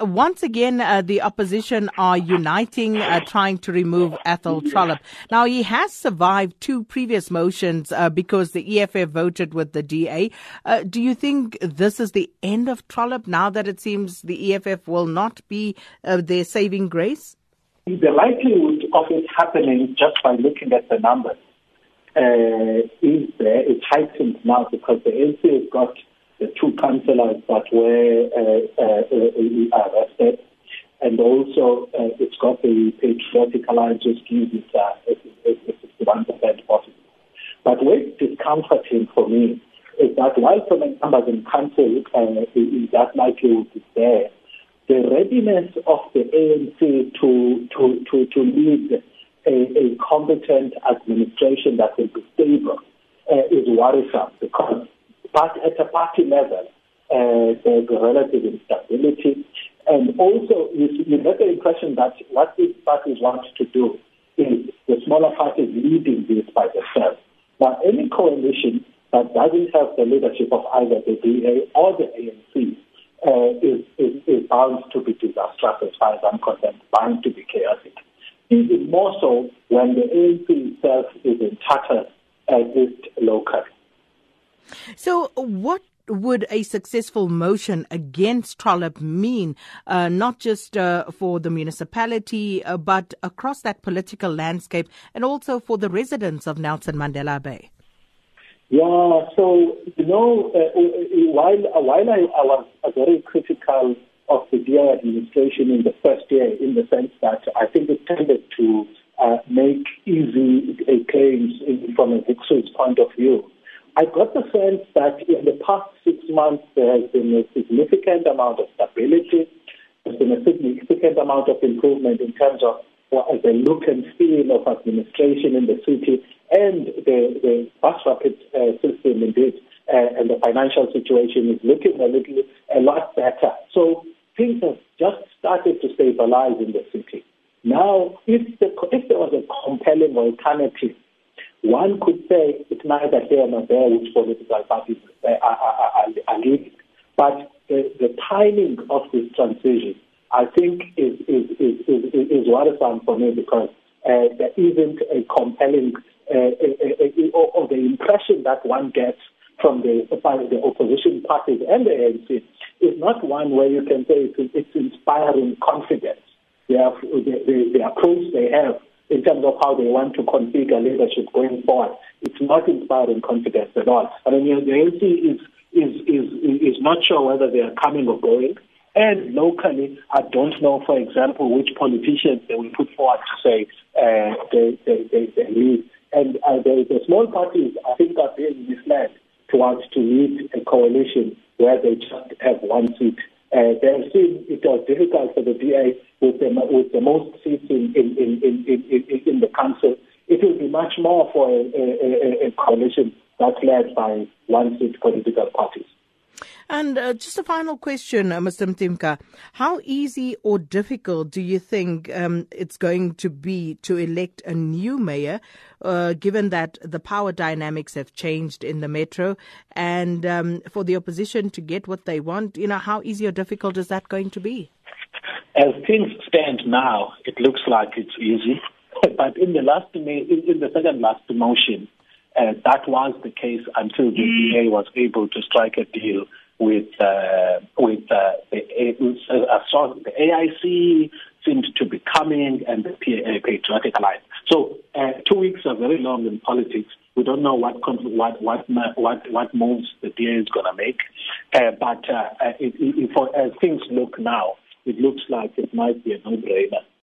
once again, uh, the opposition are uniting, uh, trying to remove Athol Trollip. Now, he has survived two previous motions uh, because the EFF voted with the DA. Uh, do you think this is the end of Trollip now that it seems the EFF will not be uh, their saving grace? The likelihood of it happening just by looking at the numbers uh, is there. It's heightened now because the ANC has got the two councillors that were arrested. And also, uh, it's got the Patriotic Alliance which gives it uh, 61% possible. But what's discomforting for me is that while from a numbers in council uh, that likelihood is there, the readiness of the ANC to to to, to lead a, a competent administration that will be stable uh, is worrisome because but at a party level, uh, there's a relative instability. And also, you, you get the impression that what these parties want to do is the smaller parties leading this by themselves. Now, any coalition that doesn't have the leadership of either the DA or the ANC uh, is, is, is bound to be disastrous as far as I'm concerned, bound to be chaotic. Even more so when the ANC itself is in tatters, at least locally. So, what would a successful motion against Trollip mean, uh, not just uh, for the municipality, uh, but across that political landscape and also for the residents of Nelson Mandela Bay? Yeah, so, you know, uh, uh, while, while I, I was very critical of the DA administration in the first year, in the sense that I think it tended to uh, make easy claims from a Vixo's point of view. I got the sense that in the past six months there has been a significant amount of stability. There's been a significant amount of improvement in terms of what, the look and feel of administration in the city and the, the bus rapid uh, system indeed. Uh, and the financial situation is looking a little, a lot better. So things have just started to stabilize in the city. Now, if, the, if there was a compelling alternative one could say it's neither here nor there which political parties are, are, are, are leading. But the, the timing of this transition, I think, is, is, is, is, is worrisome for me because uh, there isn't a compelling, uh, or the impression that one gets from the, the opposition parties and the ANC is not one where you can say it's, it's inspiring confidence. They have, the, the, the approach they have in terms of how they want to configure leadership going forward. It's not inspiring confidence at all. I mean, the ANC is, is, is, is not sure whether they are coming or going. And locally, I don't know, for example, which politicians they will put forward to say uh, they, they, they, they lead. And uh, the, the small parties, I think, are being misled towards to lead a coalition where they just have one seat uh, they have seen it was difficult for the DA with the, with the most seats in, in, in, in, in, in the council. It will be much more for a, a, a coalition that's led by one seat political parties. And uh, just a final question, uh, Mr. Mtimka. How easy or difficult do you think um, it's going to be to elect a new mayor, uh, given that the power dynamics have changed in the metro, and um, for the opposition to get what they want? You know, how easy or difficult is that going to be? As things stand now, it looks like it's easy. But in the last, in the second last motion, uh, that was the case until the DA was able to strike a deal with uh, with uh, the, uh, the AIC seemed to be coming and the uh, Patriotic Alliance. So uh, two weeks are very long in politics. We don't know what what what what, what moves the DA is going to make, uh, but uh, it, it, for, as things look now, it looks like it might be a no-brainer